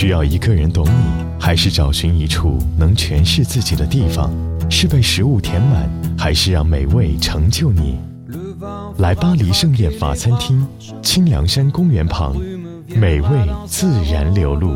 需要一个人懂你，还是找寻一处能诠释自己的地方？是被食物填满，还是让美味成就你？来巴黎盛宴法餐厅，清凉山公园旁，美味自然流露。